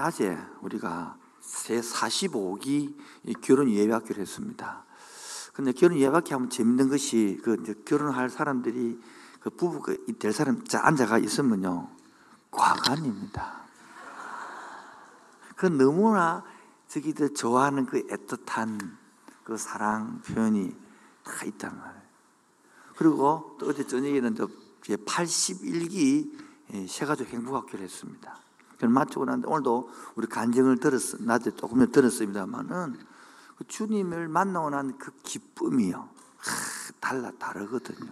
낮에 우리가 제 45기 결혼 예배학교를 했습니다. 근데 결혼 예배학교 하면 재밌는 것이 그 결혼할 사람들이 그 부부가 될 사람 앉아가 있으면요. 과관입니다. 그 너무나 저기들 좋아하는 그 애틋한 그 사랑 표현이 다 있단 말이에요. 그리고 또 어제 저녁에는 또 81기 세가족 행복학교를 했습니다. 그걸 마치고 났는데 오늘도 우리 간증을 들었, 낮에 조금 들었습니다만은 그 주님을 만나고 난 그 기쁨이요. 하, 달라, 다르거든요.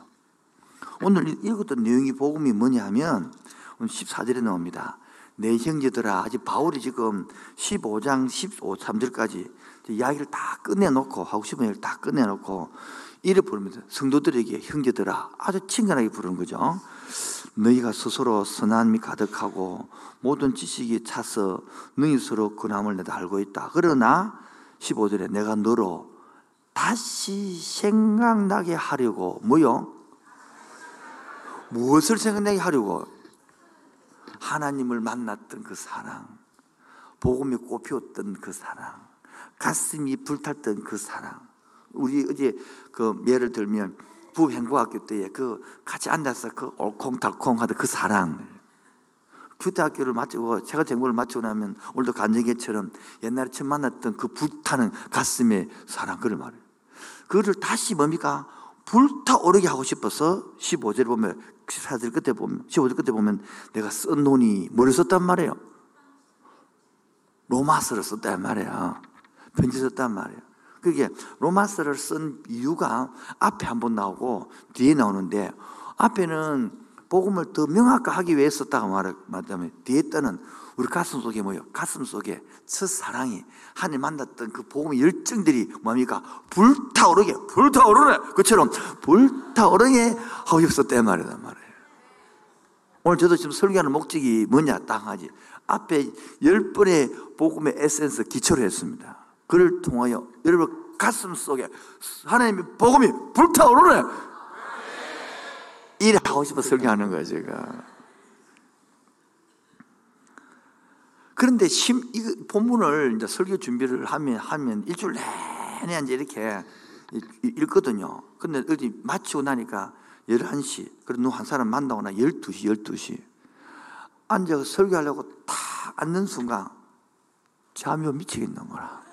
오늘 읽었던 내용이 복음이 뭐냐면 오늘 14절에 나옵니다. 내 형제들아, 아직 바울이 지금 15장 15, 3절까지 이야기를 다 끝내놓고, 하고 싶은 얘기를 다 끝내놓고, 이래 부릅니다. 성도들에게 형제들아, 아주 친근하게 부르는 거죠. 너희가 스스로 선함이 가득하고 모든 지식이 차서 너희 서로 근함을 내가 알고 있다. 그러나 15절에 내가 너로 다시 생각나게 하려고 뭐요? 무엇을 생각나게 하려고? 하나님을 만났던 그 사랑, 복음이 꽃피웠던 그 사랑, 가슴이 불탔던 그 사랑. 우리 어제 그 예를 들면 부행복학교 때에 그 같이 앉아서 그 올콩달콩 하던 그 사랑. 교대학교를 마치고 제가 정보를 마치고 나면 오늘도 간증회처럼 옛날에 처음 만났던 그 불타는 가슴의 사랑 그걸 말해요. 그거를 다시 뭡니까? 불타오르게 하고 싶어서 15절 보면 14절 끝에 보면 15절 끝에 보면 내가 쓴 논이 뭐를 썼단 말이에요? 로마서를 썼단 말이에요. 편지 썼단 말이에요. 그게 로마서를 쓴 이유가 앞에 한 번 나오고 뒤에 나오는데 앞에는 복음을 더 명확하게 위해 썼다고 말하면 뒤에 떠는 우리 가슴 속에 뭐요? 가슴 속에 첫 사랑이 하나님 만났던 그 복음의 열정들이 뭡니까? 불타오르게 불타오르네 그처럼 불타오르게 하고 싶었단 말이란 말이에요. 오늘 저도 지금 설교하는 목적이 뭐냐 딱 하지. 앞에 열 번의 복음의 에센스 기초를 했습니다. 그를 통하여 여러분 가슴 속에 하나님의 복음이 불타오르네. 이래 하고 싶어 설교하는 거예요, 제가. 그런데 심, 이 본문을 이제 설교 준비를 하면, 하면 일주일 내내 이제 이렇게 읽거든요. 근데 어디 마치고 나니까 11시, 그리고 누한 사람 만나고 나 12시, 12시. 앉아서 설교하려고 탁 앉는 순간 잠이 미치겠는 거라.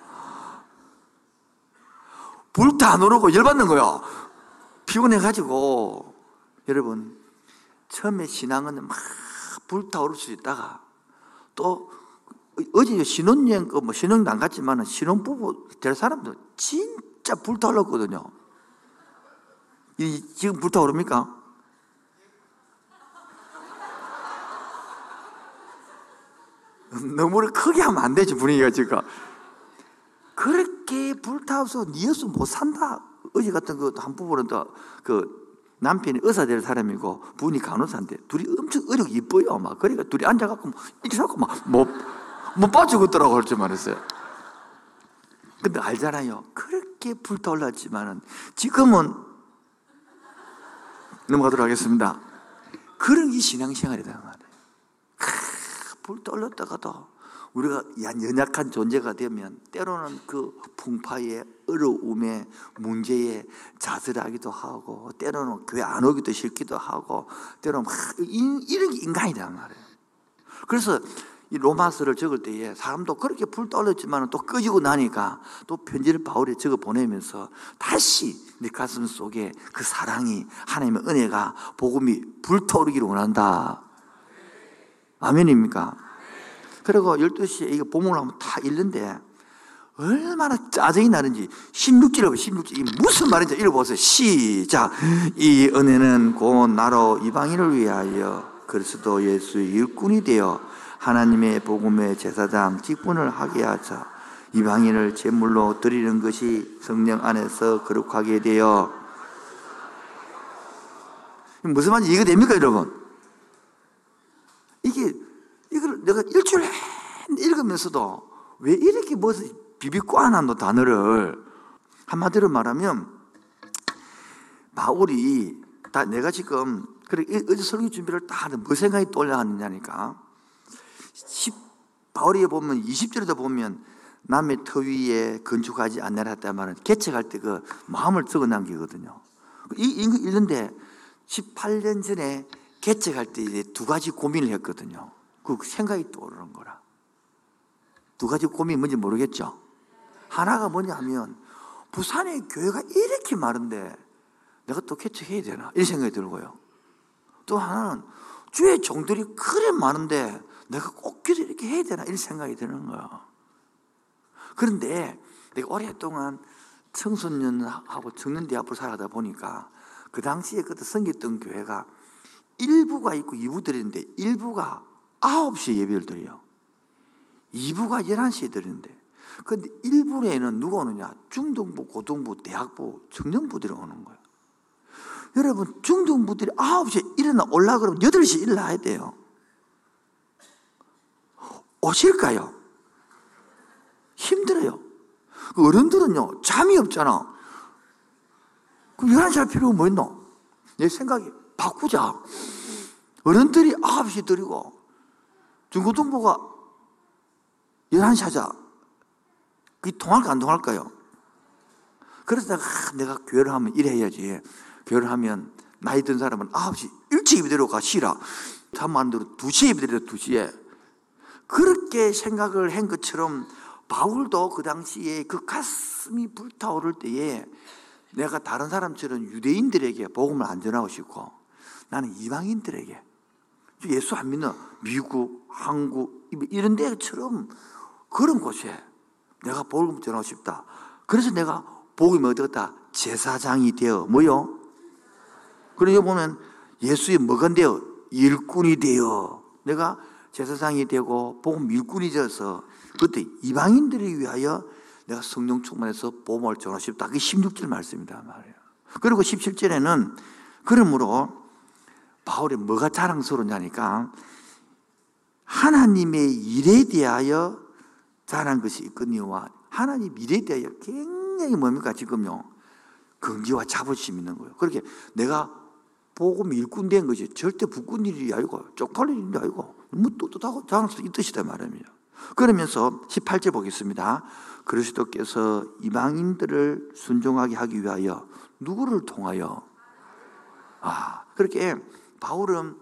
불타 안 오르고 열받는 거야. 피곤해가지고. 여러분, 처음에 신앙은 막 불타오를 수 있다가 또 어제 신혼여행, 뭐 신혼도 안 갔지만 신혼부부 될 사람들 진짜 불타올랐거든요. 이, 지금 불타오릅니까? 너무 크게 하면 안 되지, 분위기가 지금. 그렇게 불타서 니었으면 못 산다. 어제 같은 그 한 부부는 그 남편이 의사 될 사람이고 부인이 간호사인데 둘이 엄청 어리고 이뻐요. 막 그러니까 둘이 앉아갖고 이렇게 하고 막못 못 빠지고 있더라고 할줄 말했어요. 근데 알잖아요. 그렇게 불타올랐지만은 지금은 넘어가도록 하겠습니다. 그런 게 신앙생활이다 말이에요. 불떠올랐다가도 우리가 연약한 존재가 되면 때로는 그 풍파에 어려움에 문제에 좌절하기도 하고 때로는 교회 안 오기도 싫기도 하고 때로는 막 이런 게 인간이란 말이에요. 그래서 이 로마서를 적을 때에 사람도 그렇게 불 떠올렸지만 또 꺼지고 나니까 또 편지를 바울에 적어 보내면서 다시 네 가슴 속에 그 사랑이 하나님의 은혜가 복음이 불타오르기를 원한다. 아멘입니까? 그리고 12시에 이거 보문을 하면 다 읽는데 얼마나 짜증이 나는지. 16절에 16절. 이 무슨 말인지 읽어보세요. 시작. 이 은혜는 곧 나로 이방인을 위하여 그리스도 예수의 일꾼이 되어 하나님의 복음의 제사장 직분을 하게 하자 이방인을 제물로 드리는 것이 성령 안에서 거룩하게 되어. 무슨 말인지 이해됩니까 여러분? 이게 이걸 내가 일주일 읽으면서도 왜 이렇게 무슨 비비꼬안한 단어를 한마디로 말하면 바울이 다 내가 지금 그래 어제 설교 준비를 다 하는 뭐 생각이 떠올려 하느냐니까 바울이 보면 20절에도 보면 남의 터 위에 건축하지 않느라 했단 말은 개척할 때 그 마음을 적어 남기거든요. 이, 읽는데 18년 전에 개척할 때 두 가지 고민을 했거든요. 그 생각이 떠오르는 거라. 두 가지 고민이 뭔지 모르겠죠? 하나가 뭐냐 하면 부산에 교회가 이렇게 많은데 내가 또 개척해야 되나? 이 생각이 들고요. 또 하나는 주의 종들이 그래 많은데 내가 꼭 기도 이렇게 해야 되나? 이 생각이 드는 거야. 그런데 내가 오랫동안 청소년하고 청년대 앞으로 살아다 보니까 그 당시에 그때 섬겼던 교회가 일부가 있고 이부 드리는데 일부가 9시에 예배를 드려요. 2부가 11시에 드리는데 근데 1부에는 누가 오느냐? 중등부, 고등부, 대학부, 청년부들이 오는 거예요. 여러분 중등부들이 9시에 일어나 올라 그러면 8시에 일어나야 돼요. 오실까요? 힘들어요. 그 어른들은요, 잠이 없잖아. 그럼 11시 할 필요가 뭐 있노? 내 생각이 바꾸자. 어른들이 9시 드리고, 중고등부가 11시 하자. 그게 통할까, 안 통할까요? 그래서 내가, 아, 내가 교회를 하면 이래야지. 교회를 하면 나이 든 사람은 9시 일찍 예배드리러 가, 쉬라. 들어 2시에 예배드려, 2시에. 그렇게 생각을 한 것처럼 바울도 그 당시에 그 가슴이 불타오를 때에 내가 다른 사람처럼 유대인들에게 복음을 안 전하고 싶고 나는 이방인들에게 예수 안 믿는 미국, 한국 이런 데처럼 그런 곳에 내가 복음을 전하고 싶다. 그래서 내가 복음이 어떻다? 제사장이 되어 뭐요? 그러니 보면 예수의 뭐가 되어? 일꾼이 되어 내가 제사장이 되고 복음 일꾼이 되어서 그때 이방인들을 위하여 내가 성령 충만해서 보험을 전하고 싶다. 그게 16절 말씀이다 말이에요. 그리고 17절에는 그러므로 바울이 뭐가 자랑스러우냐니까 하나님의 일에 대하여 자란 것이 있거니와 하나님 일에 대하여 굉장히 뭡니까 지금요 긍지와 자부심 있는 거예요. 그렇게 내가 복음 일꾼 된 것이 절대 북군 일이 아니고 쪽팔릴 일이 아니고 너무 떳떳하고 자랑스러운 뜻이다 말입니다. 그러면서 18절 보겠습니다. 그리스도께서 이방인들을 순종하게 하기 위하여 누구를 통하여 아 그렇게 바울은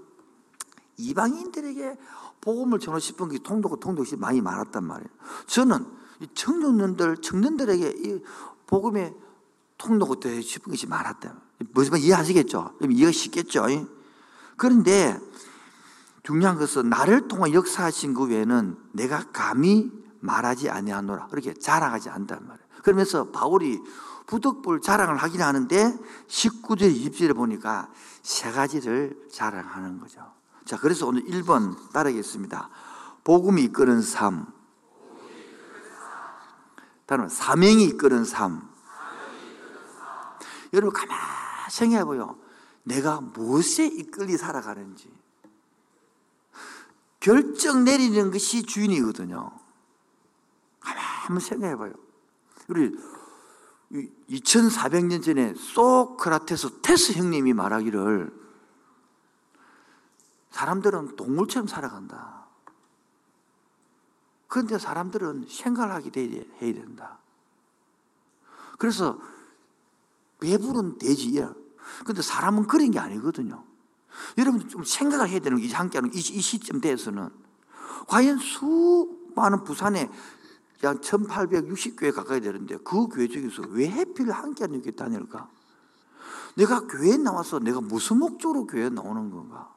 이방인들에게 복음을 전하고 싶은 게 통도고 통도시 많이 많았단 말이에요. 저는 청년들 청년들에게 이 복음의 통도고 되고 싶은 것이 많았다. 무슨 이해하시겠죠? 이해가 쉽겠죠? 그런데 중요한 것은 나를 통해 역사하신 그 외에는 내가 감히 말하지 아니하노라. 그렇게 자랑하지 않단 말이에요. 그러면서 바울이 부덕불 자랑을 하긴 하는데 19절, 20절에 보니까 세 가지를 자랑하는 거죠. 자, 그래서 오늘 1번 따르겠습니다. 복음이 이끄는 삶. 다른 사명이 이끄는 삶. 여러분 가만 생각해 보요. 내가 무엇에 이끌리 살아가는지. 결정 내리는 것이 주인이거든요. 한번 생각해 봐요. 우리 2400년 전에 소크라테스 테스 형님이 말하기를 사람들은 동물처럼 살아간다. 그런데 사람들은 생각을 하게 해야 된다. 그래서 배부른 돼지야. 근데 사람은 그런 게 아니거든요. 여러분 좀 생각을 해야 되는 게 함께하는 이, 이 시점 대해서는 과연 수많은 부산에 약 1860교회 가까이 되는데 그 교회 중에서 왜 해필 함께 하는 교회 다닐까? 내가 교회에 나와서 내가 무슨 목적으로 교회에 나오는 건가?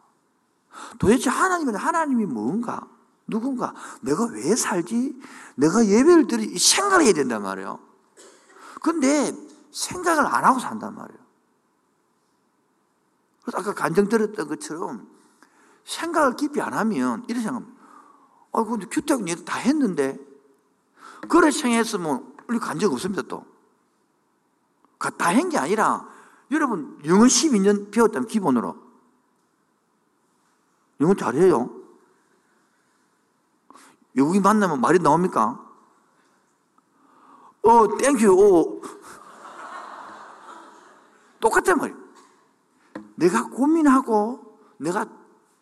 도대체 하나님은 하나님이 뭔가? 누군가? 내가 왜 살지? 내가 예배를 드리 생각을 해야 된단 말이에요. 근데 생각을 안 하고 산단 말이에요. 그래서 아까 간증 들었던 것처럼 생각을 깊이 안 하면 이런 생각하면 아, 근데 규택은 얘도 다 했는데 그래 생각했으면 우리 간증 없습니다 또. 다한 게 아니라 여러분 영어 12년 배웠다면 기본으로 영어 잘해요. 외국인 만나면 말이 나옵니까? 어, thank you, 오. 똑같단 말이에요. 내가 고민하고 내가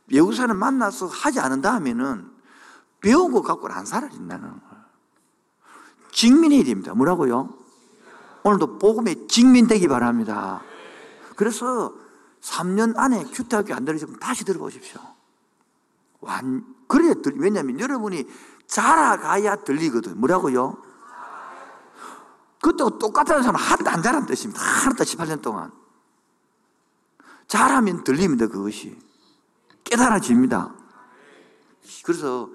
외국 사람 만나서 하지 않은 다음에는 배운 것 갖고는 안 살아진다는. 직민이 됩니다. 뭐라고요? 오늘도 복음에 직민되기 바랍니다. 그래서 3년 안에 큐트학교 안 들으시면 다시 들어보십시오. 완, 그래야 들, 왜냐면 여러분이 자라가야 들리거든. 뭐라고요? 그때 똑같은 사람 하나도 안 자란 뜻입니다. 하나도 18년 동안. 잘하면 들립니다, 그것이. 깨달아집니다. 그래서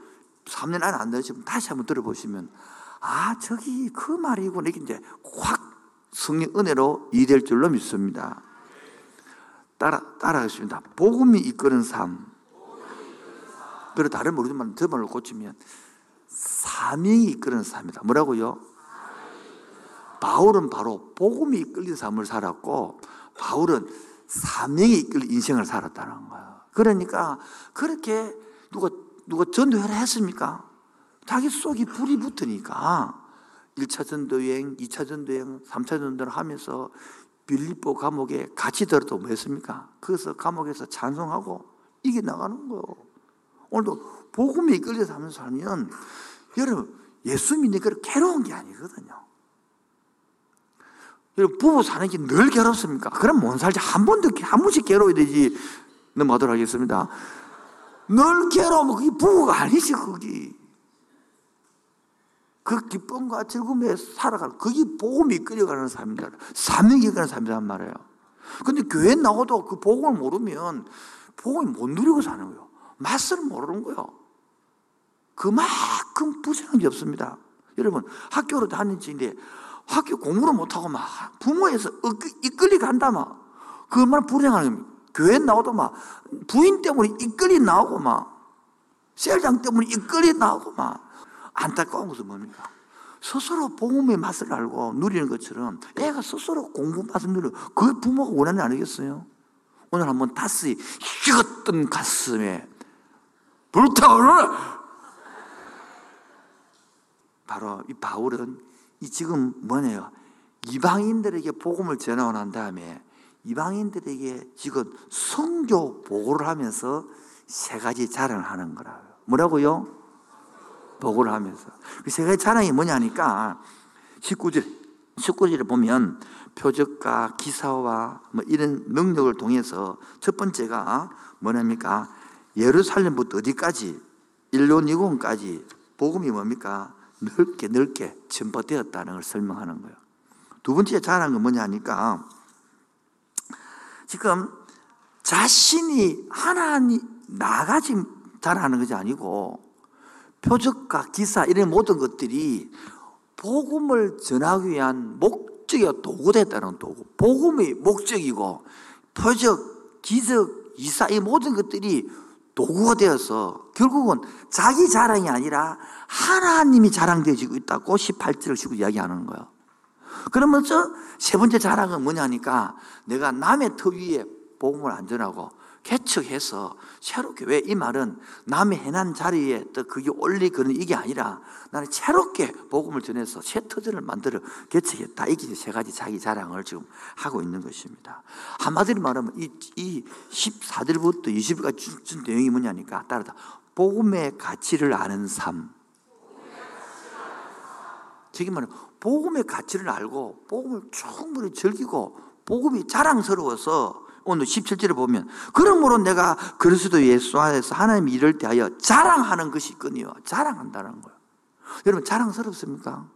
3년 안에 안 되시면 다시 한번 들어보시면, 아, 저기 그 말이구나. 이게 이제 확 성령 은혜로 이해될 줄로 믿습니다. 따라, 따라하겠습니다. 복음이 이끄는 삶. 그리고 다른 모르지만 저 말로 고치면 사명이 이끄는 삶이다. 뭐라고요? 바울은 바로 복음이 이끌린 삶을 살았고 바울은 사명이 이끌린 인생을 살았다는 거예요. 그러니까 그렇게 누가 누가 전도회를 했습니까? 자기 속이 불이 붙으니까 1차 전도여행, 2차 전도여행, 3차 전도를 하면서 빌립보 감옥에 같이 들어도 뭐 했습니까? 그래서 감옥에서 찬송하고 이게 나가는 거예요. 오늘도 복음에 이끌려서 하면서 살면 여러분 예수 게 괴로운 게 아니거든요. 여러분 부부 사는 게 늘 괴롭습니까? 그럼 못 살지 한 번도 한 번씩 괴로워야 되지 넘어가도록 하겠습니다. 늘 괴로우면 그게 부부가 아니지 그게. 그 기쁨과 즐거움에 살아가는 그게 복음이 이끌려가는 삶이다. 사명이 이끌는 삶이란 말이에요. 근데 교회 나와도 그 복음을 모르면 복음을 못 누리고 사는 거예요. 맛을 모르는 거예요. 그만큼 부정한 게 없습니다. 여러분 학교로 다니는데 학교 공부를 못하고 막 부모에서 이끌리 간다 막그 얼마나 불행한 겁니다. 교회 나와도 막 부인 때문에 이끌리 나오고 막 셀장 때문에 이끌리 나오고 막 안타까운 것은 뭡니까? 스스로 복음의 맛을 알고 누리는 것처럼 애가 스스로 공부 맛을 누려 그 부모가 원하는 아니겠어요? 오늘 한번 다스의 식었던 가슴에 불타오르라 바로 이 바울은 이 지금 뭐네요? 이방인들에게 복음을 전하고 난 다음에 이방인들에게 지금 성교 보고를 하면서 세 가지 자랑을 하는 거라고요. 뭐라고요? 보고를 하면서. 그세 가지 자랑이 뭐냐니까 19절, 19절에 보면 표적과 기사와 뭐 이런 능력을 통해서 첫 번째가 뭐냐니까 예루살렘부터 어디까지 일론이공까지 복음이 뭡니까? 넓게 넓게 전파되었다는 걸 설명하는 거예요. 두 번째 자랑은 뭐냐니까 지금 자신이 하나님 나가지 자랑하는 것이 아니고 표적과 기사 이런 모든 것들이 복음을 전하기 위한 목적이 도구됐다는 도구. 복음이 목적이고 표적, 기적, 이사 이 모든 것들이 도구가 되어서 결국은 자기 자랑이 아니라 하나님이 자랑되어지고 있다고 18절을 지고 이야기하는 거예요. 그러면서 세 번째 자랑은 뭐냐니까 내가 남의 터 위에 복음을 안 전하고 개척해서 새롭게 왜 이 말은 남의 해난 자리에 또 그게 올리 그런 이게 아니라 나는 새롭게 복음을 전해서 새 터전을 만들어 개척했다. 이게 세 가지 자기 자랑을 지금 하고 있는 것입니다. 한마디로 말하면 이, 이 14절부터 20절까지 준 내용이 뭐냐니까 따라다 복음의 가치를 아는 삶. 저기 말은 복음의 가치를 알고 복음을 충분히 즐기고 복음이 자랑스러워서 오늘 17절에 보면 그러므로 내가 그리스도 예수 안에서 하나님이 이럴 때하여 자랑하는 것이 있거든요. 자랑한다는 거예요. 여러분 자랑스럽습니까?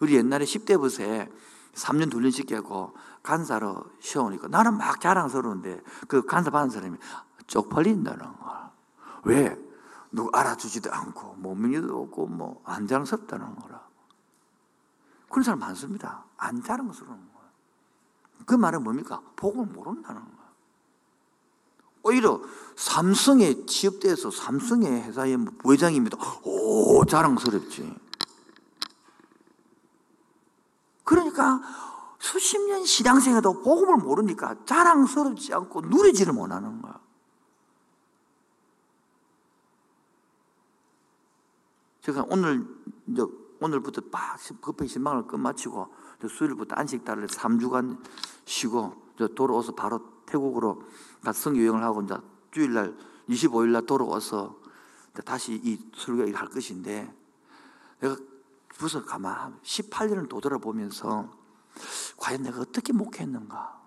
우리 옛날에 10대 부세 3년 돌린식 하고 간사로 시험오니까 나는 막 자랑스러운데 그 간사 받은 사람이 쪽팔린다는 거야. 왜? 누구 알아주지도 않고 몸민이도 없고 뭐 안 자랑스럽다는 거라. 그런 사람 많습니다. 안 자랑스러운. 그 말은 뭡니까? 복을 모른다는 거야. 오히려 삼성에 취업돼서 삼성의 회사의 뭐 부회장입니다. 오, 자랑스럽지. 그러니까 수십 년 신앙생활도 복음을 모르니까 자랑스럽지 않고 누리지를 못하는 거야. 제가 오늘 이제 오늘부터 막 급하게 신방을 끝마치고 수요일부터 안식달을 3주간 쉬고 돌아와서 바로 태국으로 가서 성교 여행을 하고 이제 주일날 25일 날 돌아와서 다시 이 설교를 할 것인데 내가 벌써 가만 18년을 도돌아보면서 과연 내가 어떻게 목회했는가?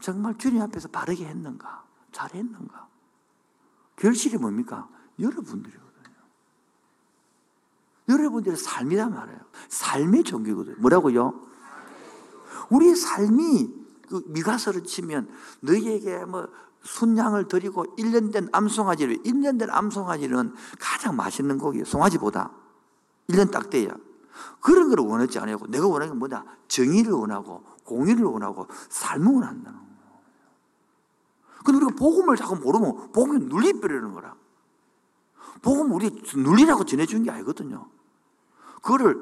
정말 주님 앞에서 바르게 했는가? 잘했는가? 결실이 뭡니까? 여러분들이거든요. 여러분들의 삶이란 말이에요. 삶의 종교거든요. 뭐라고요? 우리 삶이 그 미가서를 치면 너희에게 뭐 순양을 드리고 1년 된 암송아지를 1년 된 암송아지는 가장 맛있는 고기예요. 송아지보다 1년 딱 돼야. 그런 걸 원하지 않고 내가 원하는 게 뭐냐? 정의를 원하고 공의를 원하고 삶을 원한다는 거예요. 근데 우리가 복음을 자꾸 모르면 복음이 눌리버리는 거라. 복음 우리 눌리라고 전해준 게 아니거든요. 그거를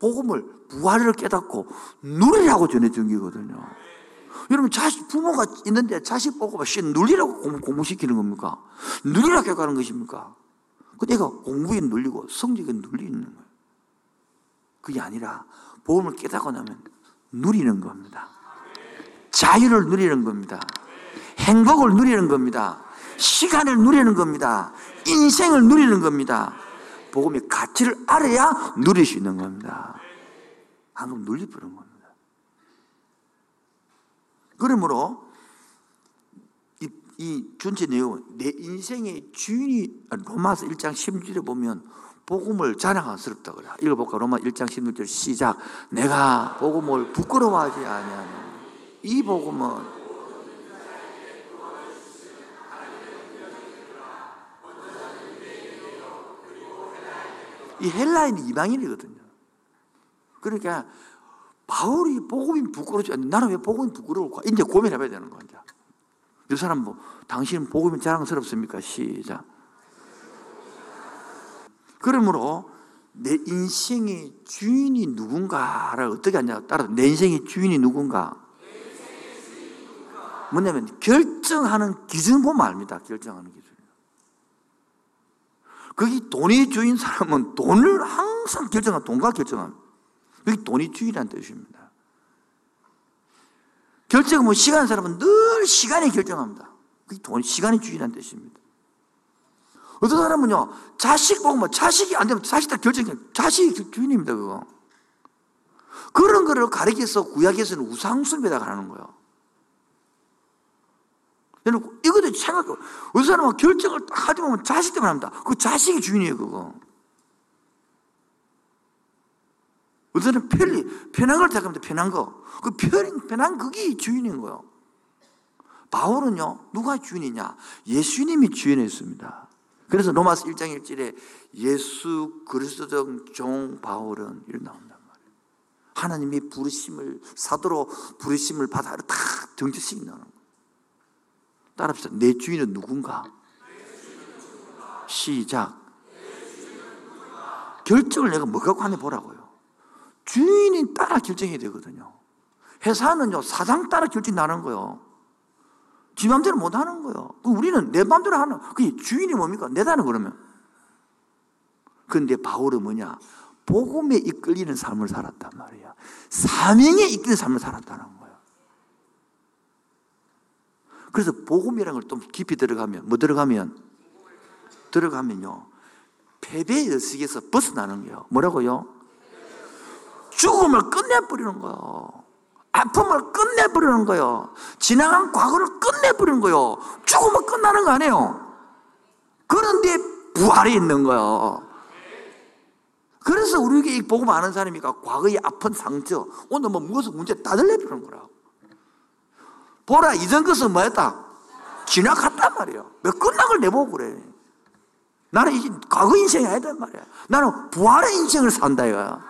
복음을 부활을 깨닫고 누리라고 전해준 게거든요. 여러분 자식 부모가 있는데 자식 보고 씨 눌리라고 공부, 시키는 겁니까? 눌리라고 깨닫는 것입니까? 그 내가 공부에 눌리고 성적에 눌리는 거예요. 그게 아니라 복음을 깨닫고 나면 누리는 겁니다. 자유를 누리는 겁니다. 행복을 누리는 겁니다. 시간을 누리는 겁니다. 인생을 누리는 겁니다. 복음의 가치를 알아야 누릴 수 있는 겁니다. 방금 눌리버린 겁니다. 그러므로 이, 이 전체 내용은 내 인생의 주인이 로마서 1장 16절에 보면 복음을 자랑스럽다 그래. 읽어볼까? 로마 1장 16절 시작. 내가 복음을 부끄러워하지 아니하는 이 복음은 이 헬라인 이방인이거든요. 그러니까 바울이 복음이 부끄럽지 않는데 나는 왜 복음이 부끄러울까? 이제 고민해봐야 되는 거야. 이 사람 뭐 당신은 복음이 자랑스럽습니까? 시작. 그러므로 내 인생의 주인이 누군가를 어떻게 하냐 따라 내 인생의 주인이 누군가 뭐냐면 결정하는 기준 보면 압니다. 결정하는 기준. 거기 돈이 주인 사람은 돈을 항상 결정한 돈과 결정합니다. 여기 돈이 주인이라는 뜻입니다. 결정은 뭐 시간 사람은 늘 시간이 결정합니다. 그게 돈, 시간이 주인이라는 뜻입니다. 어떤 사람은요, 자식 보고 뭐 자식이 안 되면 자식 다 결정해. 자식이 주인입니다, 그거. 그런 거를 가리켜서 구약에서는 우상숭배다 하는 거예요. 여러분, 이것도 생각해. 어떤 사람은 결정을 딱 하지 보면 자식 때문에 합니다. 그 자식이 주인이에요, 그거. 어떤 사람은 편리, 편한 걸 택합니다, 편한 거. 그 편, 편한 그게 주인인 거예요. 바울은요, 누가 주인이냐? 예수님이 주인이었습니다. 그래서 로마서 1장 1절에 예수 그리스도 종 바울은 이렇게 나온단 말이에요. 하나님이 부르심을, 사도로 부르심을 받아 다 정체시킨다는 거예요. 따라합시다. 내 주인은 누군가? 시작. 결정을 내가 뭐 갖고 하냐 보라고요. 주인이 따라 결정해야 되거든요. 회사는요, 사장 따라 결정 나는 거예요. 지 맘대로 못 하는 거예요. 우리는 내 맘대로 하는, 그 주인이 뭡니까? 내다는 그러면. 그런데 바울은 뭐냐? 복음에 이끌리는 삶을 살았단 말이야. 사명에 이끌리는 삶을 살았다는 거예요. 그래서 복음이라는 걸 좀 깊이 들어가면 뭐 들어가면 들어가면요 패배의 의식에서 벗어나는 거예요. 뭐라고요? 죽음을 끝내버리는 거예요. 아픔을 끝내버리는 거예요. 지나간 과거를 끝내버리는 거예요. 죽으면 끝나는 거 아니에요. 그런데 부활이 있는 거예요. 그래서 우리에게 이 복음 아는 사람이가 과거의 아픈 상처, 오늘 뭐 무엇을 문제 따들려버리는 거라고. 보라, 이전 것은 뭐였다? 지나갔단 말이에요. 걸 내보고 그래. 나는 이제 과거 인생이 아니다 말이야. 나는 부활의 인생을 산다 이거야.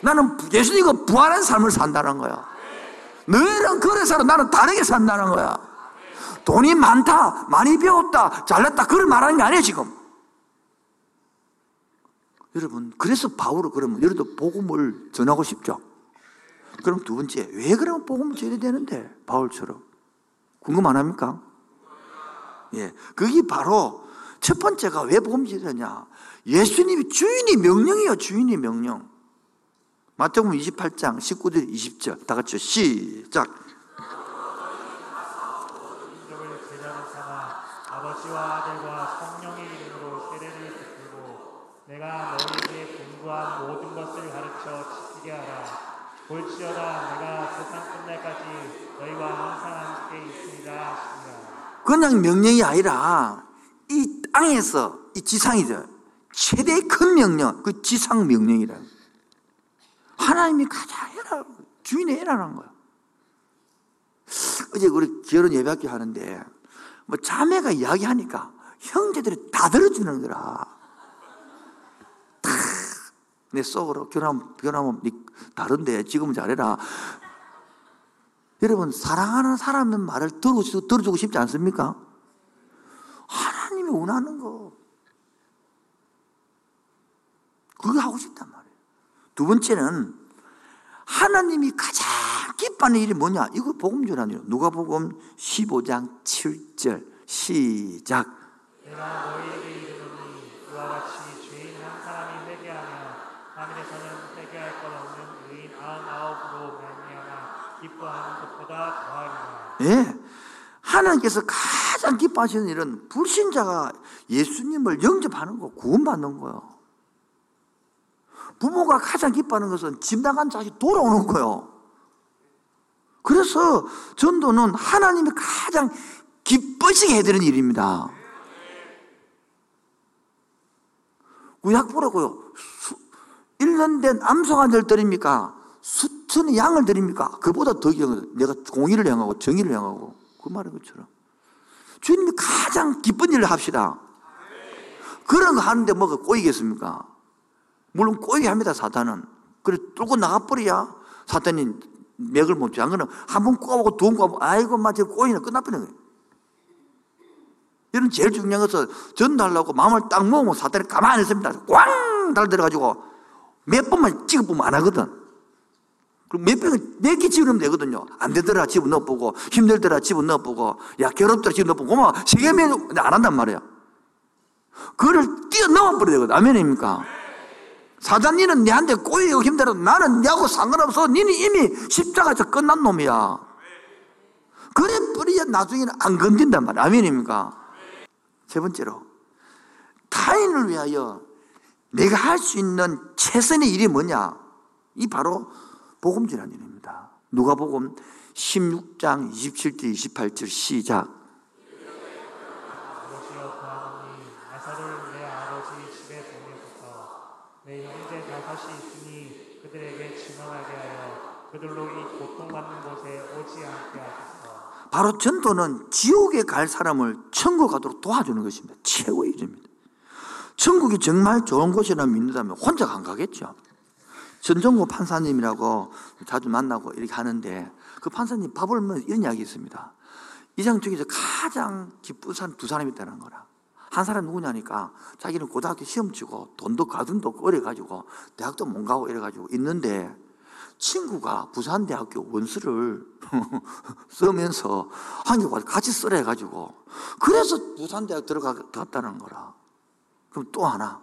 나는 예수님과 부활한 삶을 산다는 거야. 너희는 그래서 나는 다르게 산다는 거야. 돈이 많다, 많이 배웠다, 잘났다, 그걸 말하는 게 아니에요, 지금. 여러분, 그래서 바울은 그러면, 여러분도 복음을 전하고 싶죠? 그럼 두 번째, 왜 그러면 복음을 전해야 되는데? 바울처럼. 궁금 안 합니까? 예. 그게 바로 첫 번째가 왜 복음을 전하냐? 예수님이 주인이 명령이요, 주인이 명령. 마태복음 28장 19절 20절 다 같이 시작. 아버지와 아들과 성령의 이름으로 세례를 베풀고 내가 너희에게 공부한 모든 것을 가르쳐 지키게 하라. 볼지어다 내가 세상 끝날까지 너희와 항상 함께 하시니라. 그냥 명령이 아니라 이 땅에서 이 지상이죠. 최대 큰 명령, 그 지상 명령이라. 하나님이 가자 해라. 주인이 해라는 거야. 어제 우리 결혼 예배학교 하는데 뭐 자매가 이야기하니까 형제들이 다 들어주는 거라. 다내 속으로 결혼하면, 결혼하면 네 다른데 지금은 잘해라. 여러분 사랑하는 사람의 말을 들어주고, 들어주고 싶지 않습니까? 하나님이 원하는 거. 그거 하고 싶단 말이에요. 두 번째는 하나님이 가장 기뻐하는 일이 뭐냐? 이거 복음 전하네요 누가 복음 15장 7절. 시작 내가 너희에게 이르노니 이와 같이 죄인 한 사람이 회개하며 하늘에서는 회개할 것 없는 의인 아흔아홉으로 말미암아 기뻐하는 것보다 더하리라. 예. 하나님께서 가장 기뻐하시는 일은 불신자가 예수님을 영접하는 거, 구원받는 거요. 부모가 가장 기뻐하는 것은 집 나간 자식 돌아오는 거요. 그래서 전도는 하나님이 가장 기뻐지게 해드리는 일입니다. 구약 보라고요. 수, 1년 된 암송아들 드립니까? 수 천의 양을 드립니까? 그보다 더 기억, 내가 공의를 향하고 정의를 향하고 그 말인 것처럼 주님이 가장 기쁜 일을 합시다. 그런 거 하는데 뭐가 꼬이겠습니까? 물론 꼬이게 합니다, 사탄은. 그래, 뚫고 나가버려야 사탄이 맥을 못 줘. 안 그러면 한번 꼬아보고 두 번 꼬아보고, 아이고, 마치 꼬이나 끝나버리는 거예요. 이런 제일 중요한 것은 전달하려고 마음을 딱 먹으면 사탄이 가만히 있습니다. 꽝! 달들어가지고 몇 번만 찍어보면 안 하거든. 몇 병을 몇개 집어넣으면 되거든요. 안 되더라 집어넣어보고 힘들더라 집어넣어보고 야 괴롭더라 집어넣어보고 고마워 세개 면 안 한단 말이야. 그거를 뛰어넘어 버려야 되거든. 아멘입니까? 사장님은 내한테 꼬이고 힘들어도 나는 내하고 상관없어. 니는 이미 십자가에서 끝난 놈이야. 그래 버려야 나중에는 안 건든단 말이야. 아멘입니까? 세 번째로 타인을 위하여 내가 할 수 있는 최선의 일이 뭐냐? 이 바로 복음 전하는 일입니다. 누가복음 16장 27절 28절 시작. 아버지여 구하노니 나사로를 내 아버지 집에 보내소서 내 형제 다섯이 있으니 그들에게 증언하게 하여 그들로 이 고통받는 곳에 오지 않게 하소서 바로 전도는 지옥에 갈 사람을 천국 가도록 도와주는 것입니다. 최고의 일입니다. 천국이 정말 좋은 곳이라 믿는다면 혼자 안 가겠죠. 전정구 판사님이라고 자주 만나고 이렇게 하는데 그 판사님 밥을 먹으면 이런 이야기 있습니다. 이장 중에서 가장 기쁜 사람 두 사람이 있다는 거라. 한 사람 누구냐니까 자기는 고등학교 시험 치고 돈도 가둔도 없고 어려가지고 대학도 못 가고 이래가지고 있는데 친구가 부산대학교 원수를 쓰면서 와서 같이 쓰라 해가지고 그래서 부산대학 들어갔다는 거라. 그럼 또 하나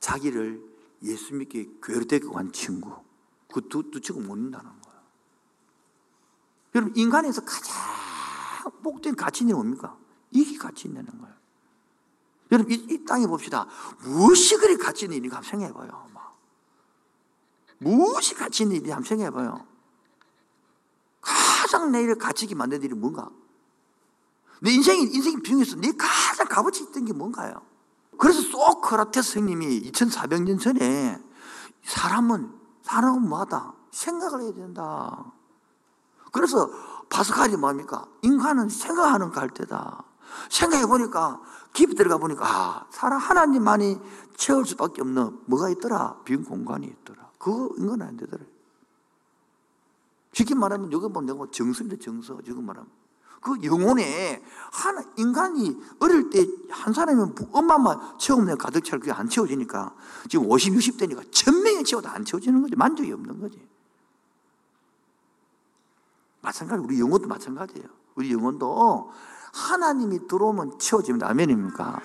자기를 예수 교회로 데리고 간 친구 그 두 두 친구 못 믿는다는 거야. 여러분 인간에서 가장 복된 가치는 뭡니까? 이게 가치 있는 거예요. 여러분 이, 이 땅에 봅시다. 무엇이 그리 가치 있는 일인가 한번 생각해봐요. 막. 무엇이 가치 있는 일인지 한번 생각해봐요. 가장 내일 가치 있게 만든 일이 뭔가? 내 인생이 인생이 비중에서 내 가장 값어치 있던 게 뭔가요? 그래서 소크라테스 형님이 2400년 전에 사람은 사람은 뭐하다? 생각을 해야 된다. 그래서 파스칼이 뭡니까? 인간은 생각하는 갈대다. 생각해 보니까 깊이 들어가 보니까 아, 사람 하나님만이 채울 수밖에 없는 뭐가 있더라? 빈 공간이 있더라. 그거 인간 안 되더라. 쉽게 말하면 여기 보면 내가 정서인데 정서. 지금 말하면 그 영혼에 하나 인간이 어릴 때 한 사람이 엄마만 채우면 가득 차를 그게 안 채워지니까 지금 50, 60대니까 천 명이 채워도 안 채워지는 거지 만족이 없는 거지. 마찬가지 우리 영혼도 마찬가지예요. 우리 영혼도 하나님이 들어오면 채워집니다. 아멘입니까?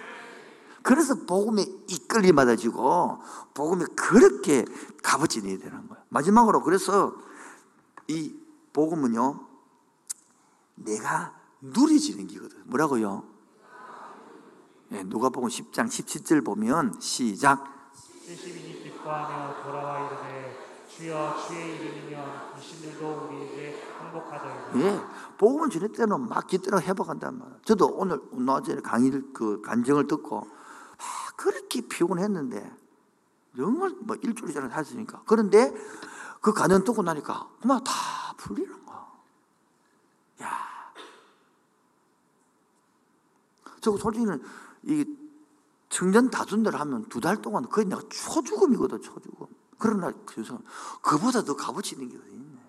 그래서 복음에 이끌림 받아지고 복음에 그렇게 값어치 내야 되는 거예요. 마지막으로 그래서 이 복음은요 내가 누려지는 기거든. 뭐라고요? 네, 누가복음 10장 17절 보면 시작. 70인이 기뻐하며 돌아와 이르되 주여 주의 이름이면 귀신들도 우리에게 항복하더이다. 예, 복음을 전할 때는 막 기대로 회복한단 말이에요. 저도 오늘 낮에 강의를 그 간증을 듣고 아, 그렇게 피곤했는데 정말 뭐 일주일 전에 했으니까 그런데 그 간증 듣고 나니까 그만 다 풀리는 거 야. 야, 저 솔직히는 이 청년 다준대로 하면 두 달 동안 거의 내가 초죽음이거든 초죽음. 그러나 그래서 그보다 더 값어치 있는 게 어디 있네.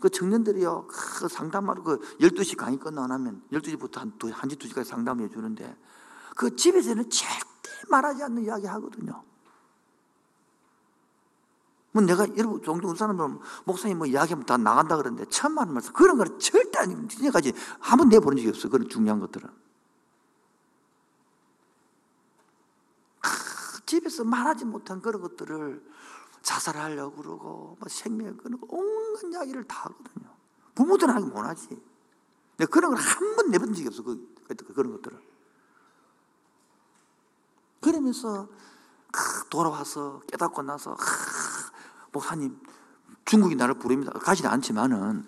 그 청년들이요, 그 상담하러 그 12시 강의 끝나고 나면 12시부터 한 2, 1시, 2시까지 상담해 주는데 그 집에서는 절대 말하지 않는 이야기 하거든요. 뭐 내가 여러분 종종 사람들은 목사님 뭐 이야기하면 다 나간다 그러는데 처음 하는 말씀 그런 거는 절대 아니고 지금까지 한 번 내보는 적이 없어. 그런 중요한 것들은. 크, 집에서 말하지 못한 그런 것들을 자살하려고 그러고 뭐 생명을 끊고 온갖 이야기를 다 하거든요. 부모들은 하기 못하지. 내가 그런 걸 한 번 내본 적이 없어. 그, 그- 그런 것들을. 그러면서 크, 돌아와서 깨닫고 나서 크, 목사님 중국이 나를 부릅니다. 가지는 않지만은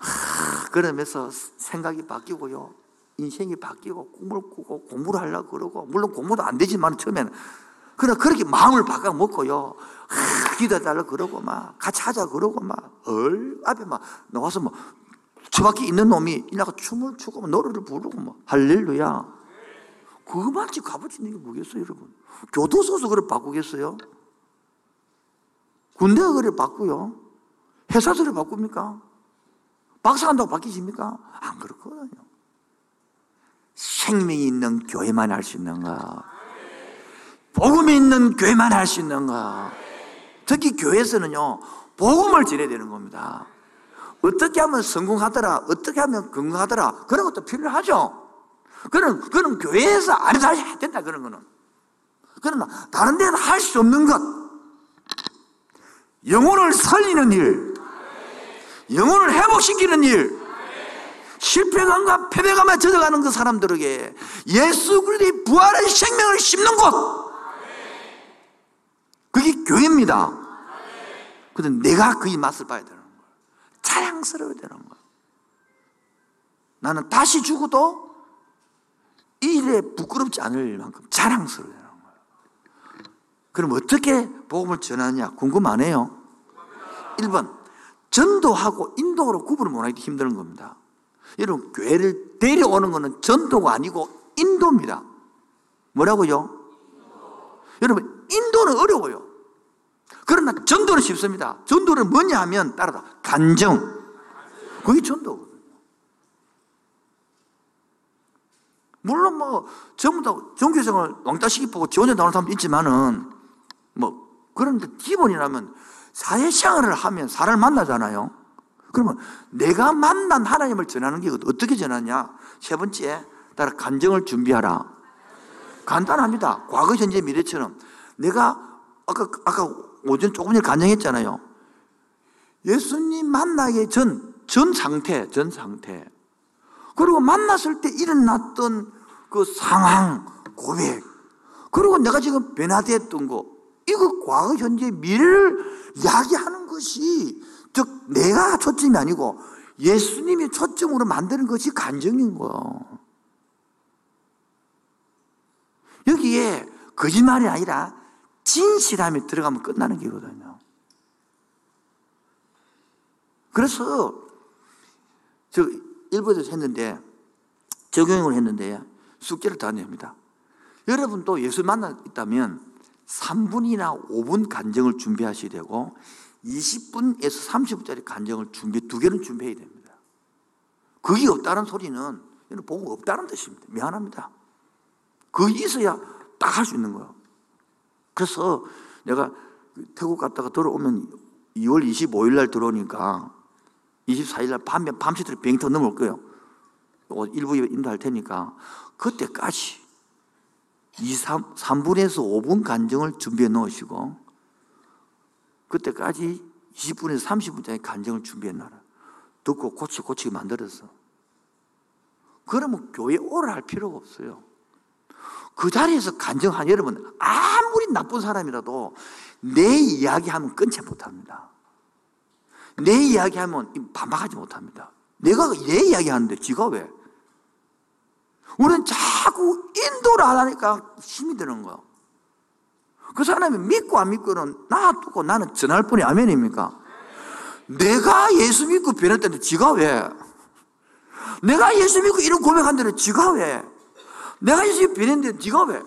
크, 그러면서 생각이 바뀌고요. 인생이 바뀌고 꿈을 꾸고 공부를 하려고 그러고 물론 공부도 안 되지만 처음에는 그러나 그렇게 마음을 바꿔 먹고요. 하, 기도해달라고 그러고 막 같이 하자 그러고 막얼 앞에 막 나와서 뭐 저밖에 있는 놈이 이나가 춤을 추고 막 노래를 부르고 막 할렐루야. 그것만 지금 값어치는 게 뭐겠어요 여러분. 교도소서 그래 바꾸겠어요? 군대가 그래 바꾸요? 그래 바꿉니까? 박사한다고 바뀌십니까? 안 그렇거든요. 생명이 있는 교회만 할 수 있는가? 복음이 있는 교회만 할 수 있는가? 특히 교회에서는요, 복음을 전해야 되는 겁니다. 어떻게 하면 성공하더라, 어떻게 하면 건강하더라, 그런 것도 필요하죠. 그런, 그런 교회에서 안 해도 해야 된다, 그런 거는. 그러나, 다른 데는 할 수 없는 것. 영혼을 살리는 일, 영혼을 회복시키는 일, 실패감과 패배감에 젖어가는 그 사람들에게 예수 그리스도의 부활의 생명을 심는 곳. 그게 교회입니다. 근데 내가 그의 맛을 봐야 되는 거야. 자랑스러워야 되는 거야. 나는 다시 죽어도 이 일에 부끄럽지 않을 만큼 거야. 그럼 어떻게 복음을 전하냐? 궁금하네요. 1번. 전도하고 인도로 구분을 못하기 힘든 겁니다. 여러분, 교회를 데려오는 것은 전도가 아니고 인도입니다. 뭐라고요? 여러분, 인도는 어려워요. 그러나 전도는 쉽습니다. 전도는 뭐냐 하면 따라다. 간정. 그게 전도거든요. 물론 뭐, 전부 다 종교생활 왕따 시키고 지원에 나오는 사람도 있지만은, 뭐, 그런데 기본이라면 사회생활을 하면 사람을 만나잖아요. 그러면 내가 만난 하나님을 전하는 게 어떻게 전하냐? 세 번째, 따라 간정을 준비하라. 간단합니다. 과거, 현재, 미래처럼. 내가 아까, 아까 오전 조금 전에 간증했잖아요. 예수님 만나기 전, 전 상태, 전 상태. 그리고 만났을 때 일어났던 그 상황, 고백. 그리고 내가 지금 변화됐던 거. 이거 과거, 현재, 미래를 이야기하는 것이 즉 내가 초점이 아니고 예수님이 초점으로 만드는 것이 간정인 거예요. 여기에 거짓말이 아니라 진실함이 들어가면 끝나는 게거든요. 그래서 저 일부에서 했는데 적용을 했는데 숙제를 다 냅니다. 여러분도 예수 만나 있다면 3분이나 5분 간정을 준비하셔야 되고 20분에서 30분짜리 간정을 준비 두 개는 준비해야 됩니다. 그게 없다는 소리는 보고 없다는 뜻입니다. 미안합니다. 그게 있어야 딱 할 수 있는 거예요. 그래서 내가 태국 갔다가 들어오면 2월 25일 날 들어오니까 24일 날 밤에 밤새도록 타고 넘어올 거예요. 일부 인도할 테니까 그때까지 2, 3, 3분에서 5분 간정을 준비해 놓으시고 그때까지 20분에서 30분짜리 간정을 준비해 놔라. 듣고 고치 고치게 만들어서. 그러면 교회 오래 할 필요가 없어요. 그 자리에서 간증한 여러분, 아무리 나쁜 사람이라도 내 이야기하면 끊지 못합니다. 내 이야기하면 반박하지 못합니다. 내가 내 이야기하는데 지가 왜? 우리는 자꾸 인도를 안 하니까 힘이 드는 거야. 그 사람이 믿고 안 믿고는 놔두고 나는 전할 뿐이 아멘입니까? 내가 예수 믿고 변했다는데 지가 왜? 내가 예수 믿고 이런 고백한다는데 지가 왜? 내가 예수 믿고 변했는데 지가 왜?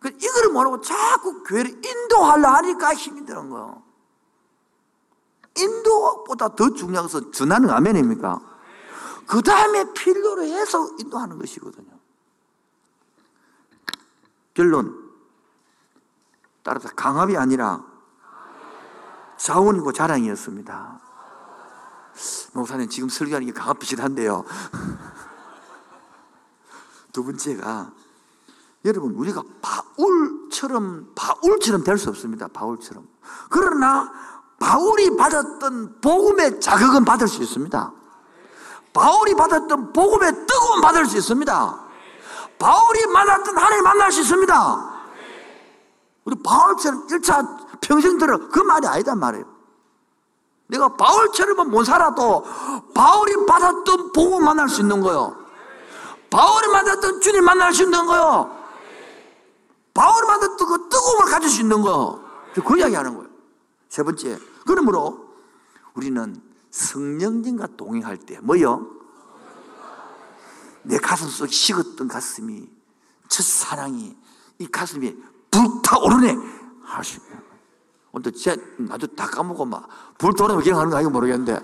그 이거를 뭐라고 자꾸 교회를 인도하려 하니까 힘이 드는 거예요. 인도보다 더 중요한 것은 전하는 아멘입니까? 그 다음에 필요로 해서 인도하는 것이거든요. 결론. 따라서 강압이 아니라 자원이고 자랑이었습니다. 목사님 지금 설교하는 게 강압 비슷한데요. 두 번째가 여러분 우리가 바울처럼 바울처럼 될 수 없습니다. 바울처럼. 그러나 바울이 받았던 복음의 자극은 받을 수 있습니다. 바울이 받았던 복음의 뜨거움 받을 수 있습니다. 바울이 만났던 하나님 만날 수 있습니다. 우리 바울처럼 1차 평생 들어 그 말이 아니단 말이에요. 내가 바울처럼은 못 살아도 바울이 받았던 복음 만날 수 있는 거요. 바울이 만났던 주님 만날 수 있는 거요. 바울이 만났던 그 뜨거움을 가질 수 있는 거. 그 이야기 하는 거예요. 세 번째. 그러므로 우리는 성령님과 동행할 때 뭐요? 내 가슴 속에 식었던 가슴이 첫 사랑이 이 가슴이 불타오르네. 하시고 오늘 제 나도 다 까먹고 막. 불타오르면 그냥 하는 거 아니고 모르겠는데.